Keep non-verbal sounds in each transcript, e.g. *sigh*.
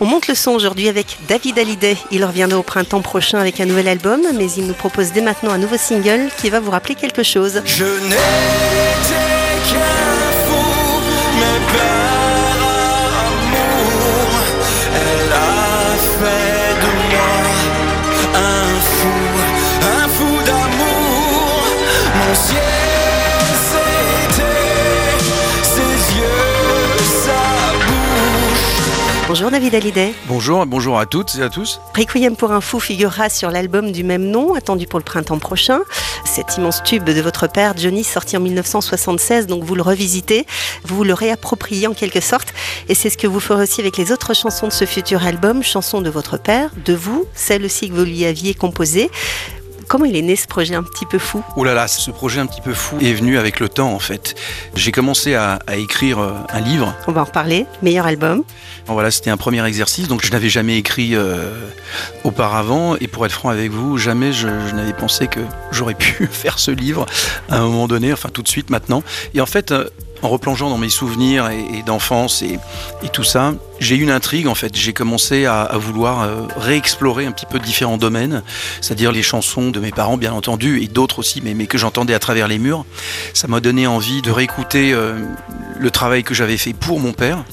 On monte le son aujourd'hui avec David Hallyday. Il reviendra au printemps prochain avec un nouvel album, mais il nous propose dès maintenant un nouveau single qui va vous rappeler quelque chose. Je n'étais Bonjour David Hallyday. Bonjour, bonjour à toutes et à tous. Requiem pour un fou figurera sur l'album du même nom, attendu pour le printemps prochain. Cet immense tube de votre père, Johnny, sorti en 1976, donc vous le revisitez, vous le réappropriez en quelque sorte, et c'est ce que vous ferez aussi avec les autres chansons de ce futur album, chansons de votre père, de vous, celles aussi que vous lui aviez composées. Comment il est né ce projet un petit peu fou? Oh là là, ce projet un petit peu fou est venu avec le temps en fait. J'ai commencé à, à écrire euh, un livre. On va en reparler. Meilleur album. Bon, voilà, c'était un premier exercice, donc je n'avais jamais écrit euh, auparavant. Et pour être franc avec vous, jamais je, je n'avais pensé que j'aurais *laughs* pu faire ce livre à un moment donné, enfin tout de suite maintenant. Et en fait, euh, en replongeant dans mes souvenirs et, d'enfance et, tout ça, j'ai eu une intrigue en fait. J'ai commencé à, vouloir euh, réexplorer un petit peu différents domaines, c'est-à-dire les chansons de mes parents bien entendu et d'autres aussi, mais, que j'entendais à travers les murs. Ça m'a donné envie de réécouter euh, le travail que j'avais fait pour mon père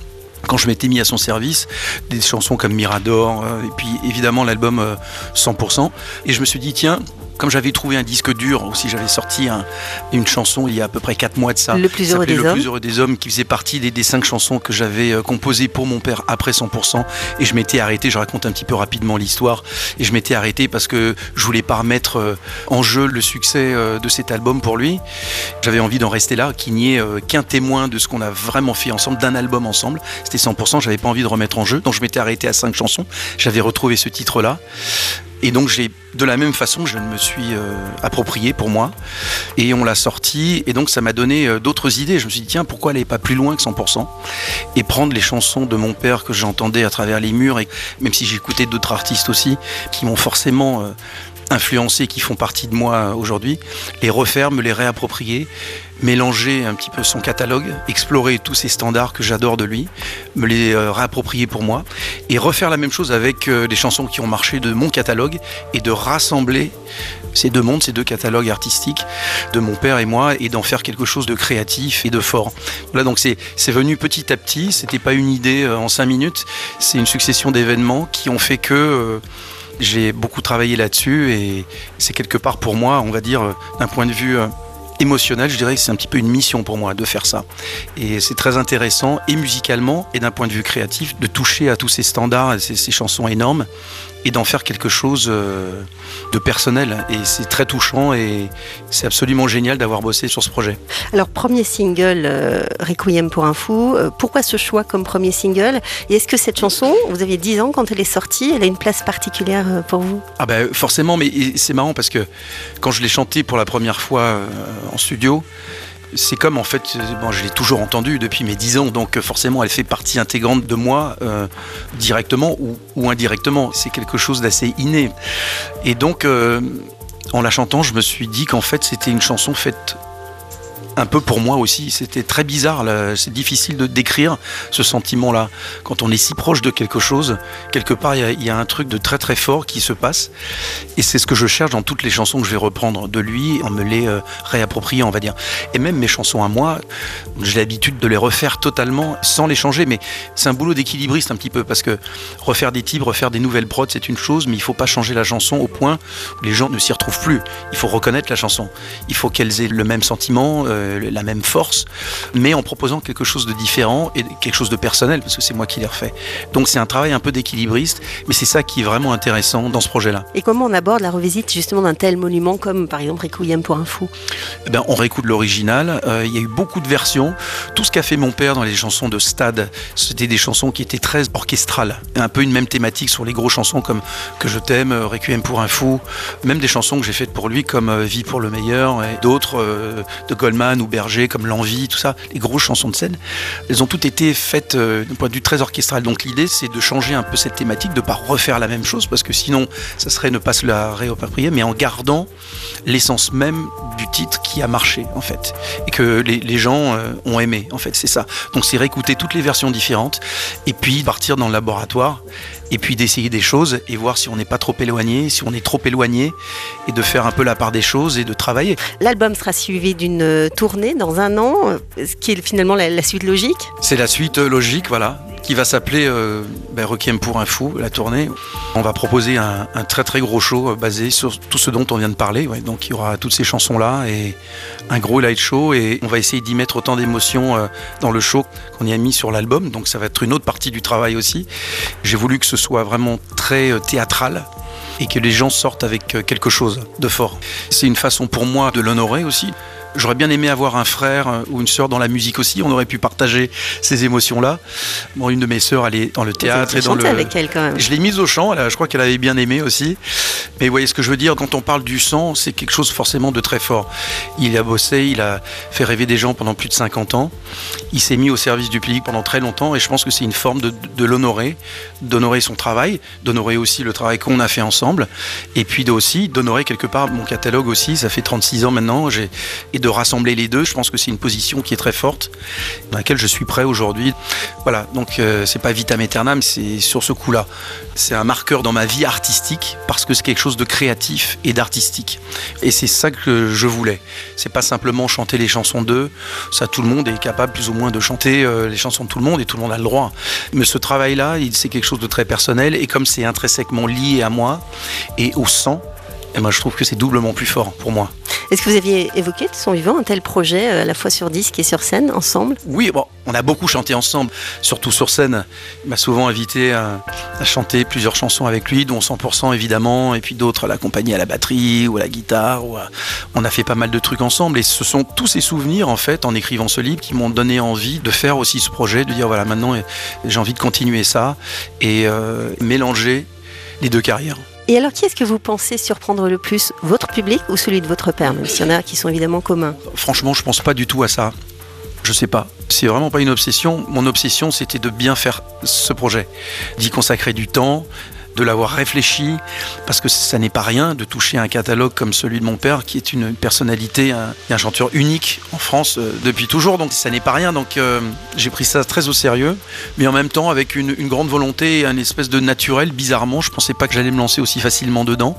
quand je m'étais mis à son service, des chansons comme Mirador, euh, et puis évidemment l'album euh, 100%. Et je me suis dit, tiens, comme j'avais trouvé un disque dur, aussi j'avais sorti un- une chanson il y a à peu près 4 mois de ça. Le plus heureux s'appelait des Le hommes. plus heureux des hommes, qui faisait partie des, des cinq chansons que j'avais euh, composées pour mon père après 100%. Et je m'étais arrêté, je raconte un petit peu rapidement l'histoire, et je m'étais arrêté parce que je voulais pas remettre euh, en jeu le succès euh, de cet album pour lui. J'avais envie d'en rester là, qu'il n'y ait qu'un témoin de ce qu'on a vraiment fait ensemble, d'un album ensemble. C'était 100%, j'avais pas envie de remettre en jeu, donc je m'étais arrêté à cinq chansons. J'avais retrouvé ce titre-là. Et donc j'ai de la même façon, je me suis euh, approprié pour moi et on l'a sorti et donc ça m'a donné euh, d'autres idées. Je me suis dit tiens pourquoi aller pas plus loin que 100% et prendre les chansons de mon père que j'entendais à travers les murs et même si j'écoutais d'autres artistes aussi qui m'ont forcément euh, influencé, qui font partie de moi euh, aujourd'hui, les refaire, me les réapproprier, mélanger un petit peu son catalogue, explorer tous ces standards que j'adore de lui, me les euh, réapproprier pour moi et refaire la même chose avec euh, les chansons qui ont marché de mon catalogue et de rassembler ces deux mondes, ces deux catalogues artistiques de mon père et moi et d'en faire quelque chose de créatif et de fort. Voilà donc c'est venu petit à petit, c'était pas une idée euh, en cinq minutes, c'est une succession d'événements qui ont fait que euh, j'ai beaucoup travaillé là-dessus et c'est quelque part pour moi, on va dire, euh, d'un point de vue euh, émotionnel, je dirais que c'est un petit peu une mission pour moi de faire ça. Et c'est très intéressant, et musicalement, et d'un point de vue créatif, de toucher à tous ces standards, ces, ces chansons énormes, et d'en faire quelque chose euh, de personnel. Et c'est très touchant, et c'est absolument génial d'avoir bossé sur ce projet. Alors, premier single, euh, Requiem pour un fou. Euh, pourquoi ce choix comme premier single? Et est-ce que cette chanson, vous aviez 10 ans quand elle est sortie, elle a une place particulière euh, pour vous? Ah ben forcément, mais c'est marrant parce que quand je l'ai chanté pour la première fois euh, en studio, c'est comme en fait, euh, je l'ai toujours entendu depuis mes 10 ans, donc euh, forcément elle fait partie intégrante de moi euh, directement ou, indirectement. C'est quelque chose d'assez inné. Et donc en la chantant, je me suis dit qu'en fait c'était une chanson faite un peu pour moi aussi. C'était très bizarre. C'est difficile de décrire ce sentiment-là. Quand on est si proche de quelque chose, quelque part, il y a- il y, a un truc de très très fort qui se passe. Et c'est ce que je cherche dans toutes les chansons que je vais reprendre de lui, en me les euh, réappropriant, on va dire. Et même mes chansons à moi, j'ai l'habitude de les refaire totalement sans les changer. Mais c'est un boulot d'équilibriste un petit peu, parce que refaire des titres, refaire des nouvelles prods, c'est une chose, mais il faut pas changer la chanson au point où les gens ne s'y retrouvent plus. Il faut reconnaître la chanson. Il faut qu'elles aient le même sentiment, euh, la même force, mais en proposant quelque chose de différent et quelque chose de personnel, parce que c'est moi qui l'ai refait. Donc c'est un travail un peu d'équilibriste, mais c'est ça qui est vraiment intéressant dans ce projet-là. Et comment on aborde la revisite justement d'un tel monument comme par exemple Requiem pour un fou? Eh ben, on réécoute l'original. Euh, Il y a eu beaucoup de versions. Tout ce qu'a fait mon père dans les chansons de stade, c'était des chansons qui étaient très orchestrales. Un peu une même thématique sur les gros chansons comme Que je t'aime, euh, Requiem pour un fou. Même des chansons que j'ai faites pour lui comme euh, Vie pour le meilleur et d'autres euh, de Goldman Ou Berger, comme L'Envie, tout ça, les grosses chansons de scène, elles ont toutes été faites euh, d'un point de vue très orchestral. Donc l'idée, c'est de changer un peu cette thématique, de pas refaire la même chose, parce que sinon, ça serait ne pas se la réapproprier, mais en gardant l'essence même du titre qui a marché, en fait, et que les, gens euh, ont aimé, en fait, c'est ça. Donc c'est réécouter toutes les versions différentes, et puis partir dans le laboratoire et puis d'essayer des choses et voir si on n'est pas trop éloigné, si on est trop éloigné, et de faire un peu la part des choses et de travailler. L'album sera suivi d'une euh, tournée dans un an, euh, ce qui est finalement la, suite logique. C'est la suite euh, logique, voilà, qui va s'appeler euh, ben, Requiem pour un fou, la tournée. On va proposer un, très très gros show basé sur tout ce dont on vient de parler. Donc il y aura toutes ces chansons-là et un gros light show et on va essayer d'y mettre autant d'émotions dans le show qu'on y a mis sur l'album. Donc ça va être une autre partie du travail aussi. J'ai voulu que ce soit vraiment très théâtral et que les gens sortent avec quelque chose de fort. C'est une façon pour moi de l'honorer aussi. J'aurais bien aimé avoir un frère euh, ou une sœur dans la musique aussi. On aurait pu partager ces émotions-là. Bon, une de mes sœurs, elle est dans le théâtre Vous et dans le. avec elle quand même. Je l'ai mise au chant, je crois qu'elle avait bien aimé aussi. Mais vous voyez ce que je veux dire, quand on parle du sang, c'est quelque chose forcément de très fort. Il a bossé, il a fait rêver des gens pendant plus de 50 ans. Il s'est mis au service du public pendant très longtemps et je pense que c'est une forme de, de l'honorer, d'honorer son travail, d'honorer aussi le travail qu'on a fait ensemble et puis aussi d'honorer quelque part mon catalogue aussi, ça fait 36 ans maintenant, et de rassembler les deux, je pense que c'est une position qui est très forte, dans laquelle je suis prêt aujourd'hui. Voilà, donc euh, c'est pas vitam aeternam, c'est sur ce coup-là. C'est un marqueur dans ma vie artistique parce que c'est quelque chose de créatif et d'artistique. Et c'est ça que je voulais. C'est pas simplement chanter les chansons d'eux, ça tout le monde est capable plus ou moins de chanter euh, les chansons de tout le monde et tout le monde a le droit. Mais ce travail-là, il- c'est quelque chose de très personnel et comme c'est intrinsèquement lié à moi et au sang, moi je trouve que c'est doublement plus fort pour moi. Est-ce que vous aviez évoqué de son vivant un tel projet, euh, à la fois sur disque et sur scène, ensemble? Oui, bon, on a beaucoup chanté ensemble, surtout sur scène. Il m'a souvent invité à, chanter plusieurs chansons avec lui, dont 100% évidemment, et puis d'autres à l'accompagner à la batterie ou à la guitare. On a fait pas mal de trucs ensemble, et ce sont tous ces souvenirs, en fait, en écrivant ce livre, qui m'ont donné envie de faire aussi ce projet, de dire voilà, maintenant j'ai envie de continuer ça et euh, mélanger les deux carrières. Et alors, qui est-ce que vous pensez surprendre le plus Votre public ou celui de votre père Même s'il y en a qui sont évidemment communs? Franchement, je pense pas du tout à ça. Je sais pas. C'est vraiment pas une obsession. Mon obsession, c'était de bien faire ce projet, d'y consacrer du temps, de l'avoir réfléchi, parce que ça n'est pas rien de toucher un catalogue comme celui de mon père, qui est une personnalité, un, un chanteur unique en France euh, depuis toujours. Donc ça n'est pas rien. Donc euh, j'ai pris ça très au sérieux, mais en même temps avec une, grande volonté et un espèce de naturel. Bizarrement, je pensais pas que j'allais me lancer aussi facilement dedans.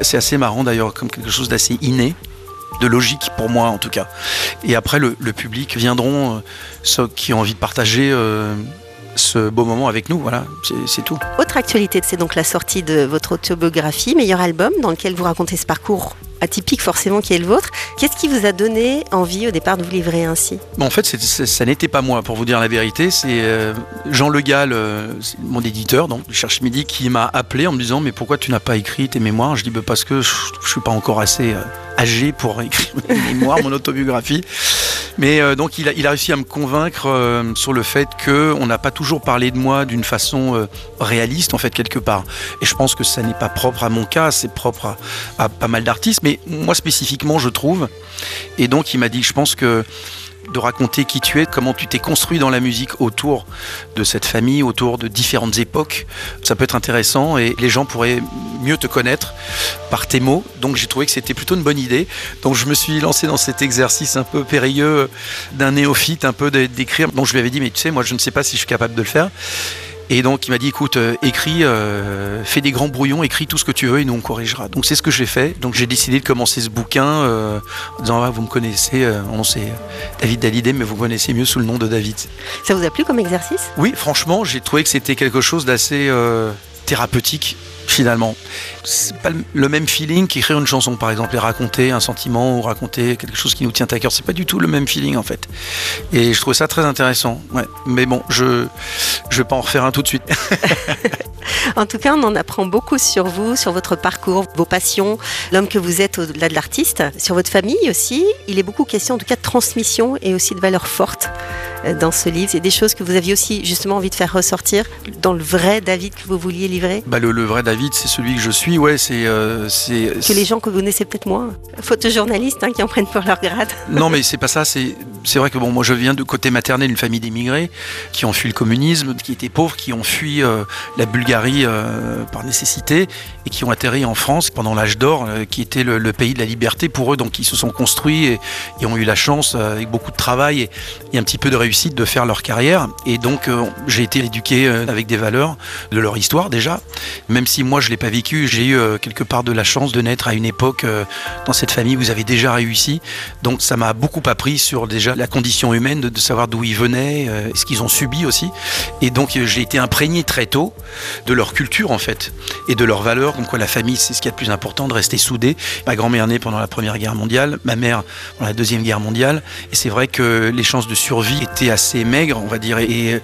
C'est assez marrant d'ailleurs, comme quelque chose d'assez inné de logique pour moi en tout cas. Et après le, public viendront euh, ceux qui ont envie de partager ce beau moment avec nous, voilà, c'est- tout. Autre actualité, c'est donc la sortie de votre autobiographie, meilleur album, dans lequel vous racontez ce parcours atypique forcément qui est le vôtre. Qu'est-ce qui vous a donné envie au départ de vous livrer ainsi? Bon, en fait, ça n'était pas moi, pour vous dire la vérité. C'est euh, Jean Le Gall, euh, mon éditeur, donc du Cherche Midi, qui m'a appelé en me disant Mais pourquoi tu n'as pas écrit tes mémoires? Je dis bah, Parce que je ne suis pas encore assez euh, âgé pour *laughs* écrire mes mémoires, mon autobiographie. Mais euh, donc, il a, il réussi à me convaincre euh, sur le fait qu'on n'a pas toujours parlé de moi d'une façon euh, réaliste, en fait, quelque part. Et je pense que ça n'est pas propre à mon cas, c'est propre à, à pas mal d'artistes, mais moi spécifiquement, je trouve. Et donc, il m'a dit Je pense que de raconter qui tu es, comment tu t'es construit dans la musique autour de cette famille, autour de différentes époques. Ça peut être intéressant et les gens pourraient mieux te connaître par tes mots. Donc j'ai trouvé que c'était plutôt une bonne idée. Donc je me suis lancé dans cet exercice un peu périlleux d'un néophyte, un peu d'écrire. Donc je lui avais dit, mais tu sais, moi je ne sais pas si je suis capable de le faire. Et donc il m'a dit écoute, euh, écris, euh, fais des grands brouillons, écris tout ce que tu veux et nous on corrigera. Donc c'est ce que j'ai fait. Donc j'ai décidé de commencer ce bouquin euh, en disant ah, vous me connaissez, on sait David Dalidé, mais vous me connaissez mieux sous le nom de David. Ça vous a plu comme exercice? Oui, franchement, j'ai trouvé que c'était quelque chose d'assez thérapeutique finalement. C'est pas le- même feeling qu'écrire une chanson par exemple et raconter un sentiment ou raconter quelque chose qui nous tient à cœur. C'est pas du tout le même feeling en fait. Et je trouvais ça très intéressant. Ouais. Mais bon, je je vais pas en refaire un tout de suite. *laughs* En tout cas, on en apprend beaucoup sur vous, sur votre parcours, vos passions, l'homme que vous êtes au-delà de l'artiste, sur votre famille aussi. Il est beaucoup question en tout cas de transmission et aussi de valeurs fortes euh, dans ce livre. C'est des choses que vous aviez aussi justement envie de faire ressortir dans le vrai David que vous vouliez livrer? Bah, le, le vrai David, c'est celui que je suis. Ouais, c'est. euh, Que les gens que vous connaissez peut-être moins, photojournalistes hein, qui en prennent pour leur grade. *laughs* Non, mais c'est pas ça. C'est vrai que bon, moi, je viens de côté maternel d'une famille d'immigrés qui ont fui le communisme, qui étaient pauvres, qui ont fui euh, la Bulgarie euh, par nécessité et qui ont atterri en France pendant l'âge d'or, euh, qui était le, le pays de la liberté pour eux. Donc, ils se sont construits et, et ont eu la chance, avec beaucoup de travail et, et un petit peu de réussite, de faire leur carrière. Et donc, j'ai été éduqué avec des valeurs de leur histoire déjà. Même si moi, je l'ai pas vécu, j'ai eu euh, quelque part de la chance de naître à une époque euh, dans cette famille où vous avez déjà réussi. Donc ça m'a beaucoup appris sur déjà la condition humaine, de, savoir d'où ils venaient, euh, ce qu'ils ont subi aussi. Et donc j'ai été imprégné très tôt de leur culture en fait et de leurs valeurs. Comme quoi la famille c'est ce qu'il y a de plus important, de rester soudé. Ma grand-mère née pendant la Première Guerre mondiale, ma mère pendant la Deuxième Guerre mondiale. Et c'est vrai que les chances de survie étaient assez maigres, on va dire. Et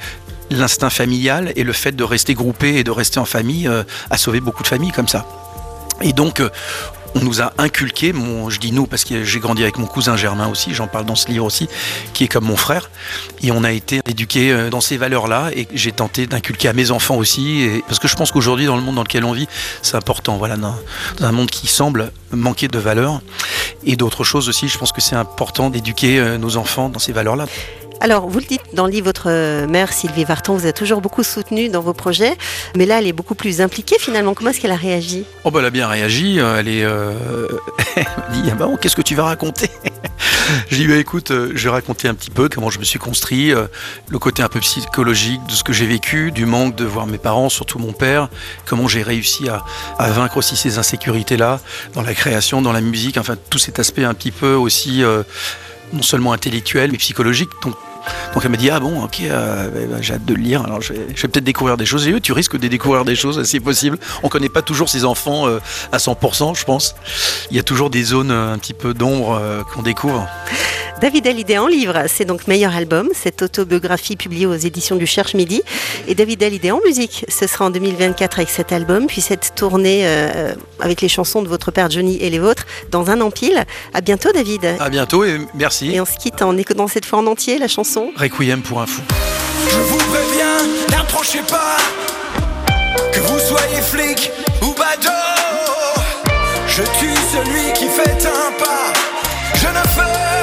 l'instinct familial et le fait de rester groupé et de rester en famille euh, a sauvé beaucoup de familles comme ça. Et donc, euh, on nous a inculqué, mon, je dis nous parce que j'ai grandi avec mon cousin Germain aussi, j'en parle dans ce livre aussi, qui est comme mon frère, et on a été éduqués euh, dans ces valeurs-là, et j'ai tenté d'inculquer à mes enfants aussi, et, parce que je pense qu'aujourd'hui, dans le monde dans lequel on vit, c'est important, voilà, dans, dans un monde qui semble manquer de valeurs, et d'autres choses aussi, je pense que c'est important d'éduquer nos enfants dans ces valeurs-là. Alors, vous le dites dans le livre, votre euh, mère, Sylvie Vartan, vous a toujours beaucoup soutenu dans vos projets, mais là, elle est beaucoup plus impliquée finalement. Comment est-ce qu'elle a réagi? Oh bah elle a bien réagi, euh, elle est... euh, *laughs* dit, ah bah, bon, qu'est-ce que tu vas raconter? *laughs* Je lui ai dit, bah, écoute, je vais raconter un petit peu comment je me suis construit, le côté un peu psychologique de ce que j'ai vécu, du manque de voir mes parents, surtout mon père, comment j'ai réussi à, vaincre aussi ces insécurités-là, dans la création, dans la musique, enfin tout cet aspect un petit peu aussi, non seulement intellectuel, mais psychologique. Donc elle m'a dit ah bon ok euh, bah, bah, j'ai hâte de le lire alors je vais, peut-être découvrir des choses et eux tu risques de découvrir des choses c'est possible on connaît pas toujours ses enfants euh, à 100% je pense il y a toujours des zones euh, un petit peu d'ombre euh, qu'on découvre David Hallyday en livre, c'est donc Meilleur album, cette autobiographie publiée aux éditions du Cherche Midi. Et David Hallyday en musique, ce sera en 2024 avec cet album, puis cette tournée avec les chansons de votre père Johnny et les vôtres dans un empile. À bientôt David. à bientôt et merci Et on se quitte en écoutant cette fois en entier la chanson chanson. Requiem pour un fou. Je vous préviens, n'approchez pas, que vous soyez flic ou badaud. Je tue celui qui fait un pas, je ne fais